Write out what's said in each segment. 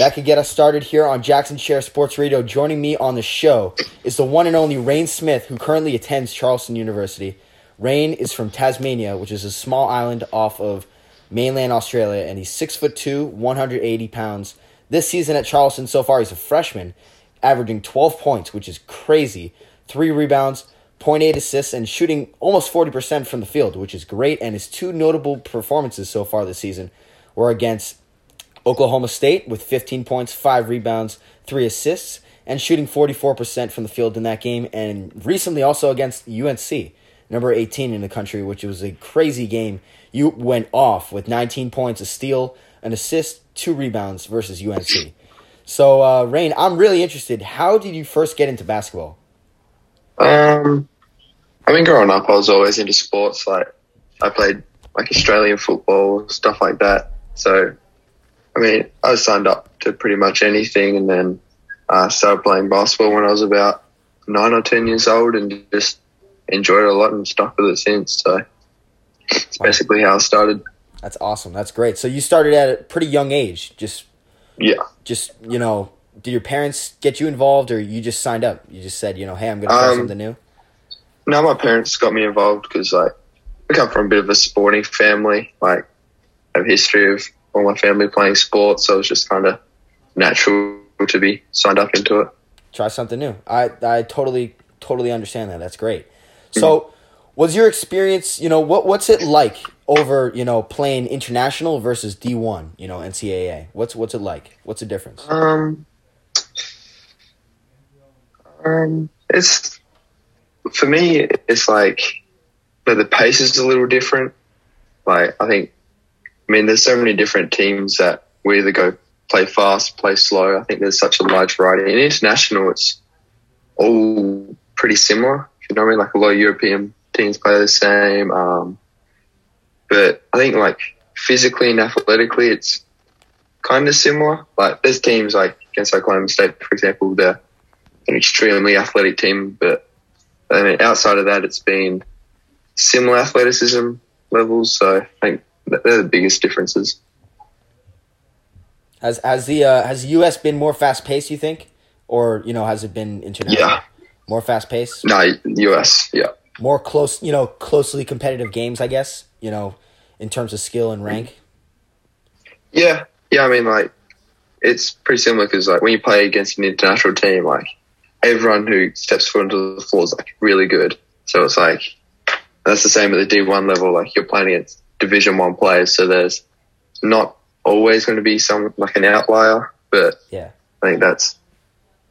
that could get us started here on Jackson Sher Sports Radio. Joining me on the show is the one and only Reyne Smith, who currently attends Charleston University. Reyne is from Tasmania, which is a small island off of mainland Australia, and he's six foot two, 180 pounds. This season at Charleston so far, he's a freshman, averaging 12 points, which is crazy. Three rebounds, 0.8 assists, and shooting almost 40% from the field, which is great. And his two notable performances so far this season were against Oklahoma State with 15 points, 5 rebounds, 3 assists, and shooting 44% from the field in that game. And recently also against UNC, number 18 in the country, which was a crazy game. You went off with 19 points, a steal, an assist, 2 rebounds versus UNC. So, uh, Reyne, I'm really interested. How did you first get into basketball? Um, I mean, growing up, I was always into sports. Like, I played like Australian football, stuff like that. So I mean, I signed up to pretty much anything, and then I uh, started playing basketball when I was about nine or ten years old, and just enjoyed it a lot and stuck with it since. So it's basically how I started. That's awesome. That's great. So you started at a pretty young age. Just yeah. Just you know, did your parents get you involved, or you just signed up? You just said, you know, hey, I'm going to try um, something new. No, my parents got me involved because like I come from a bit of a sporting family. Like, I have history of all my family playing sports, so it was just kind of natural to be signed up into it. Try something new. I I totally totally understand that. That's great. So, mm-hmm. was your experience? You know, what what's it like over you know playing international versus D one? You know, NCAA. What's what's it like? What's the difference? Um, um, it's for me. It's like, but the pace is a little different. Like I think I mean, there's so many different teams that we either go play fast, play slow. I think there's such a large variety. In international, it's all pretty similar. You know what I mean? Like a lot of European teams play the same. Um, but I think like physically and athletically, it's kind of similar. Like there's teams like against Oklahoma State, for example, they're an extremely athletic team, but I mean, outside of that, it's been similar athleticism levels. So I think they're the biggest differences. Has has the uh, has the U.S. been more fast paced? You think, or you know, has it been international? Yeah, more fast paced. No, U.S. Yeah, more close. You know, closely competitive games. I guess you know, in terms of skill and rank. Yeah, yeah. I mean, like it's pretty similar because like when you play against an international team, like everyone who steps foot onto the floor is like really good. So it's like that's the same at the D1 level. Like you're playing against Division One players, so there's not always going to be some like an outlier, but yeah, I think that's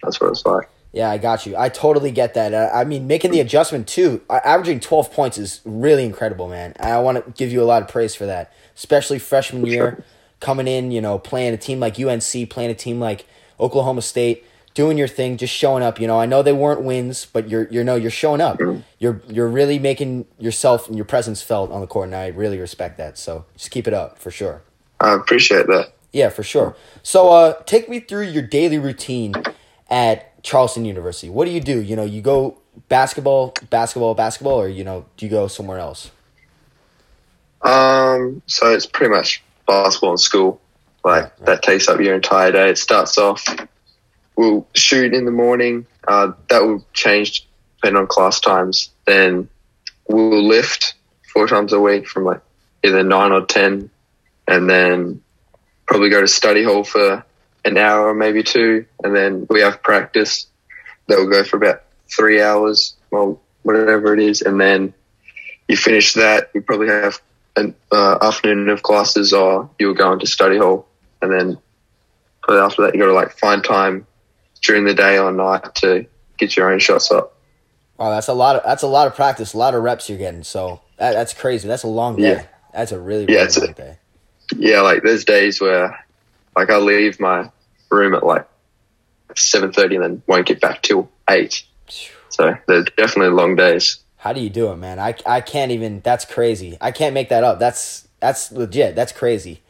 that's what it's like. Yeah, I got you. I totally get that. Uh, I mean, making the adjustment too, averaging 12 points is really incredible, man. I want to give you a lot of praise for that, especially freshman year, coming in, you know, playing a team like UNC, playing a team like Oklahoma State doing your thing, just showing up. You know, I know they weren't wins, but you're you know you're showing up. Mm-hmm. You're you're really making yourself and your presence felt on the court, and I really respect that. So just keep it up for sure. I appreciate that. Yeah, for sure. So, uh, take me through your daily routine at Charleston University. What do you do? You know, you go basketball, basketball, basketball, or you know, do you go somewhere else? Um, so it's pretty much basketball in school. Like right. that takes up your entire day. It starts off we'll shoot in the morning. Uh, that will change depending on class times. Then we'll lift four times a week from like either nine or ten, and then probably go to study hall for an hour or maybe two, and then we have practice that will go for about three hours, well, whatever it is, and then you finish that. You probably have an uh, afternoon of classes, or you'll go into study hall, and then after that you got to like find time during the day or night to get your own shots up. Wow, that's a lot of that's a lot of practice, a lot of reps you're getting. So that, that's crazy. That's a long day. Yeah. That's a really, really yeah, long a, day. Yeah, like there's days where like I leave my room at like seven thirty and then won't get back till eight. So they're definitely long days. How do you do it, man? I, I can't even. That's crazy. I can't make that up. That's that's legit. That's crazy.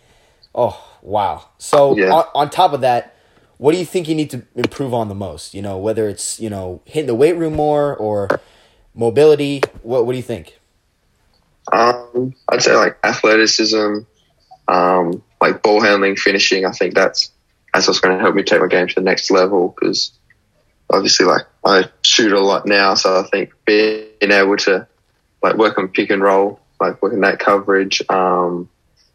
Oh wow. So yeah. on, on top of that, what do you think you need to improve on the most? You know, whether it's you know hitting the weight room more or mobility. What What do you think? Um, I'd say like athleticism, um, like ball handling, finishing. I think that's that's what's going to help me take my game to the next level because obviously like I shoot a lot now, so I think being able to like work on pick and roll, like working that coverage, um,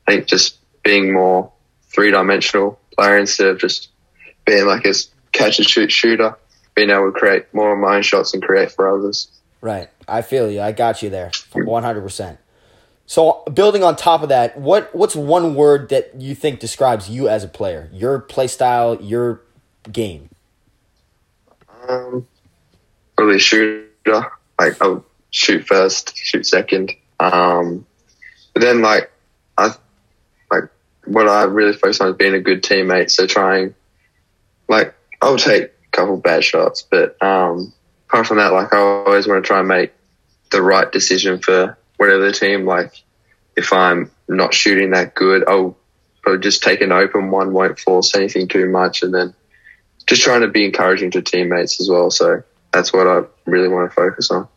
I think just being more three dimensional player instead of just being like a catch and shoot shooter, being able to create more of my own shots and create for others. Right. I feel you. I got you there. 100%. So building on top of that, what what's one word that you think describes you as a player? Your play style, your game? Um, probably shooter. Like I'll shoot first, shoot second. Um, but then like I like what I really focus on is being a good teammate. So trying like I'll take a couple bad shots, but um, apart from that, like I always want to try and make the right decision for whatever the team. Like if I'm not shooting that good, I'll probably just take an open one, won't force anything too much, and then just trying to be encouraging to teammates as well. So that's what I really want to focus on.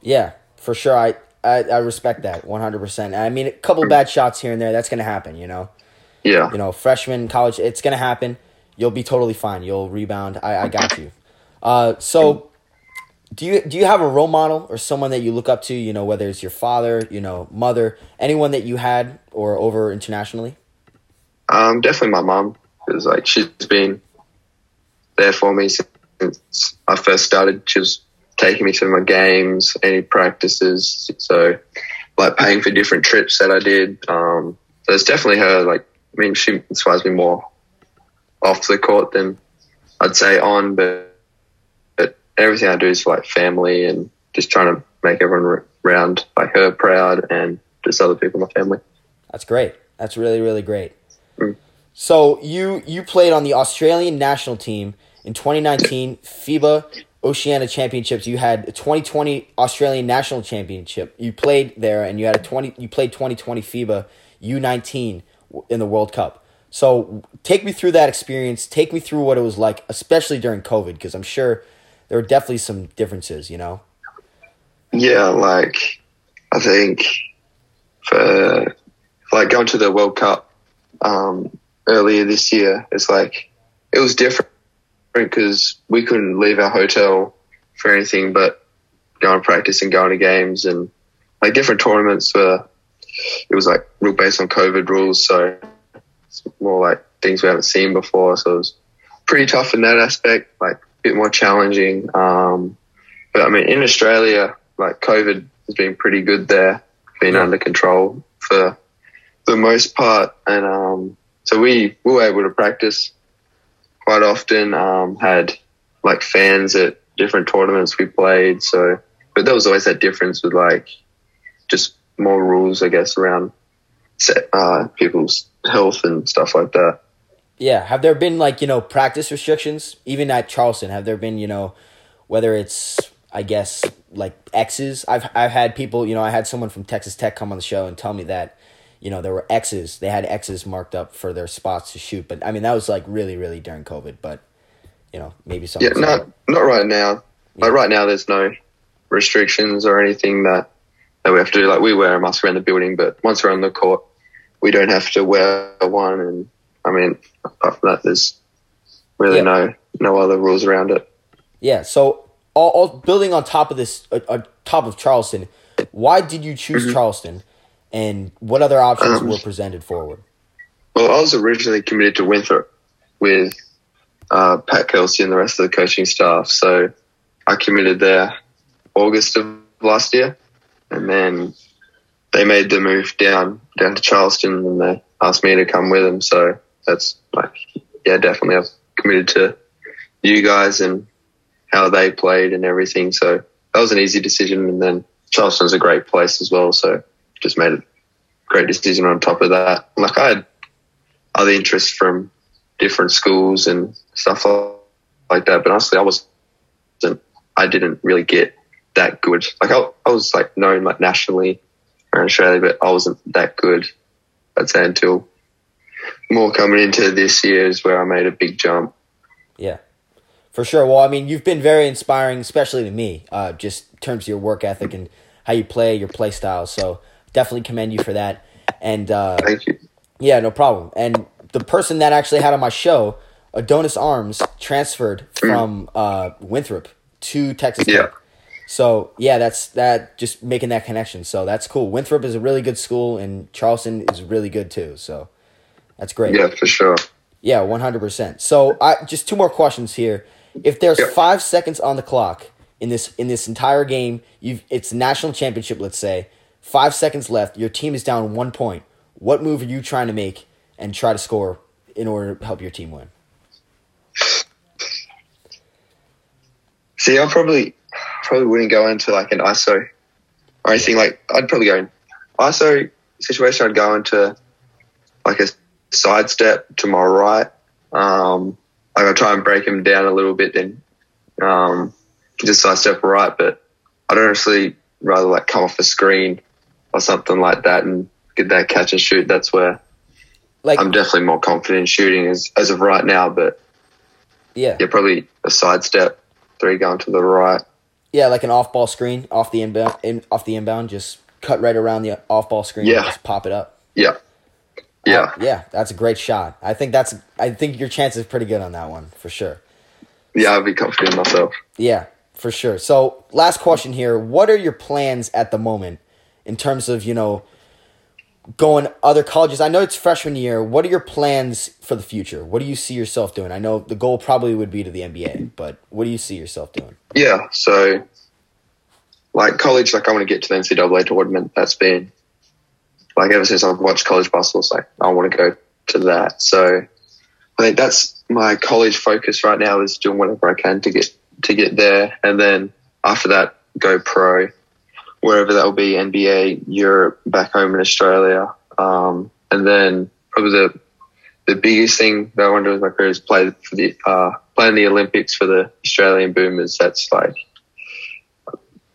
Yeah, for sure. I I, I respect that 100%. I mean, a couple bad shots here and there, that's going to happen, you know? Yeah. You know, freshman, college, it's going to happen. You'll be totally fine. You'll rebound. I, I got you. Uh, so, do you do you have a role model or someone that you look up to? You know, whether it's your father, you know, mother, anyone that you had or over internationally. Um, definitely my mom because like she's been there for me since I first started. She was taking me to my games, any practices. So, like paying for different trips that I did. Um, so it's definitely her. Like, I mean, she inspires me more off the court than I'd say on, but, but everything I do is for like family and just trying to make everyone around like her proud and just other people in my family. That's great. That's really really great. Mm. So you you played on the Australian national team in 2019 FIBA Oceania Championships. You had a 2020 Australian National Championship. You played there, and you had a 20. You played 2020 FIBA U19 in the World Cup. So take me through that experience. Take me through what it was like, especially during COVID, because I'm sure there were definitely some differences. You know. Yeah, like I think for like going to the World Cup um, earlier this year, it's like it was different because we couldn't leave our hotel for anything but going and practice and going to games and like different tournaments were it was like real based on COVID rules, so it's more like things we haven't seen before. So it was pretty tough in that aspect, like a bit more challenging. Um, but I mean, in Australia, like COVID has been pretty good there, been yeah. under control for the most part, and um, so we, we were able to practice quite often. Um, had like fans at different tournaments we played. So, but there was always that difference with like just more rules, I guess, around uh, people's health and stuff like that. Yeah. Have there been like, you know, practice restrictions even at Charleston? Have there been, you know, whether it's, I guess, like X's? I've, I've had people, you know, I had someone from Texas Tech come on the show and tell me that you know, there were X's. They had X's marked up for their spots to shoot. But I mean, that was like really, really during COVID. But you know, maybe something. Yeah, not not right now. Yeah. Like right now, there's no restrictions or anything that that we have to do. Like we wear a mask around the building, but once we're on the court, we don't have to wear one. And I mean, apart from that, there's really yeah. no no other rules around it. Yeah. So, all, all building on top of this, uh, on top of Charleston, why did you choose mm-hmm. Charleston? and what other options um, were presented forward? Well, I was originally committed to Winthrop with uh, Pat Kelsey and the rest of the coaching staff. So I committed there August of last year, and then they made the move down down to Charleston, and they asked me to come with them. So that's like, yeah, definitely I've committed to you guys and how they played and everything. So that was an easy decision, and then Charleston's a great place as well. So just made a great decision on top of that. Like I had other interests from different schools and stuff like that, but honestly, I wasn't. I didn't really get that good. Like I, I was like known like nationally around Australia, but I wasn't that good. I'd say until more coming into this year is where I made a big jump. Yeah, for sure. Well, I mean, you've been very inspiring, especially to me, uh, just in terms of your work ethic and how you play, your play style. So definitely commend you for that. And uh, thank you. Yeah, no problem. And the person that actually had on my show Adonis Arms transferred from uh, Winthrop to Texas Tech. So yeah, that's that. Just making that connection. So that's cool. Winthrop is a really good school, and Charleston is really good too. So that's great. Yeah, for sure. Yeah, one hundred percent. So I just two more questions here. If there's Yeah. five seconds on the clock in this in this entire game, you've it's national championship. Let's say five seconds left. Your team is down one point. What move are you trying to make and try to score in order to help your team win? See, I'm probably probably wouldn't go into like an ISO or anything like. I'd probably go in ISO situation. I'd go into like a sidestep to my right. Um, like I try and break him down a little bit, then um, just sidestep right. But I'd honestly rather like come off a screen or something like that and get that catch and shoot. That's where Like I'm definitely more confident in shooting as as of right now. But yeah, yeah, probably a sidestep, three going to the right. Yeah, like an off ball screen off the inbound, in, off the inbound, just cut right around the off ball screen. Yeah. and just pop it up. Yeah. Yeah. Uh, yeah, that's a great shot. I think that's. I think your chance is pretty good on that one for sure. Yeah, I'd be confident myself. Yeah, for sure. So, last question here. What are your plans at the moment in terms of, you know, going other colleges? I know it's freshman year. What are your plans for the future? What do you see yourself doing? I know the goal probably would be to the NBA, but what do you see yourself doing? Yeah. So, like college, like I want to get to the NCAA tournament. That's been like ever since I've watched college basketball. It's like I want to go to that. So, I think that's my college focus right now is doing whatever I can to get to get there, and then after that, go pro, wherever that will be, NBA, Europe, back home in Australia, um, and then probably the the biggest thing that I want to do with my career is play for the uh, play in the Olympics for the Australian Boomers. That's like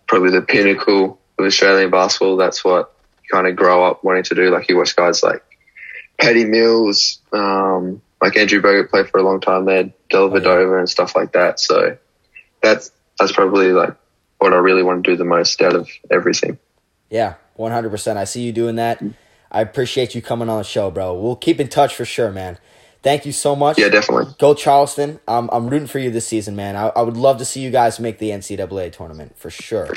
probably the pinnacle of Australian basketball. That's what you kind of grow up wanting to do. Like you watch guys like Patty Mills, um, like Andrew Bogut played for a long time there, Dellavedova and stuff like that. So that's that's probably like what I really want to do the most out of everything. Yeah, 100%. I see you doing that. I appreciate you coming on the show, bro. We'll keep in touch for sure, man. Thank you so much. Yeah, definitely. Go Charleston. I'm, I'm rooting for you this season, man. I, I would love to see you guys make the NCAA tournament for sure.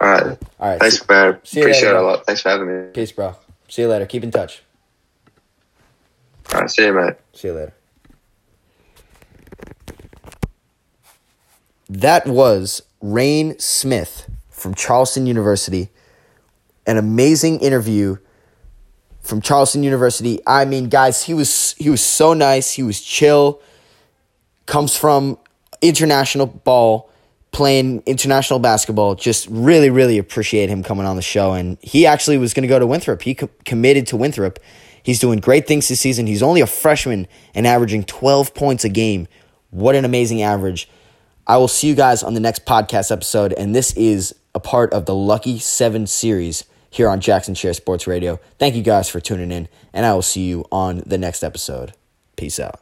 All right. All right. Thanks, man. See you Appreciate later, it a lot. Thanks for having me. Peace, bro. See you later. Keep in touch. All right. See you, mate. See you later. That was Reyne Smith from Charleston University. An amazing interview from Charleston University. I mean, guys, he was he was so nice. He was chill. Comes from international ball, playing international basketball. Just really, really appreciate him coming on the show. And he actually was going to go to Winthrop. He co- committed to Winthrop. He's doing great things this season. He's only a freshman and averaging 12 points a game. What an amazing average. I will see you guys on the next podcast episode. And this is a part of the Lucky Seven series here on Jackson Sher Sports Radio. Thank you guys for tuning in, and I will see you on the next episode. Peace out.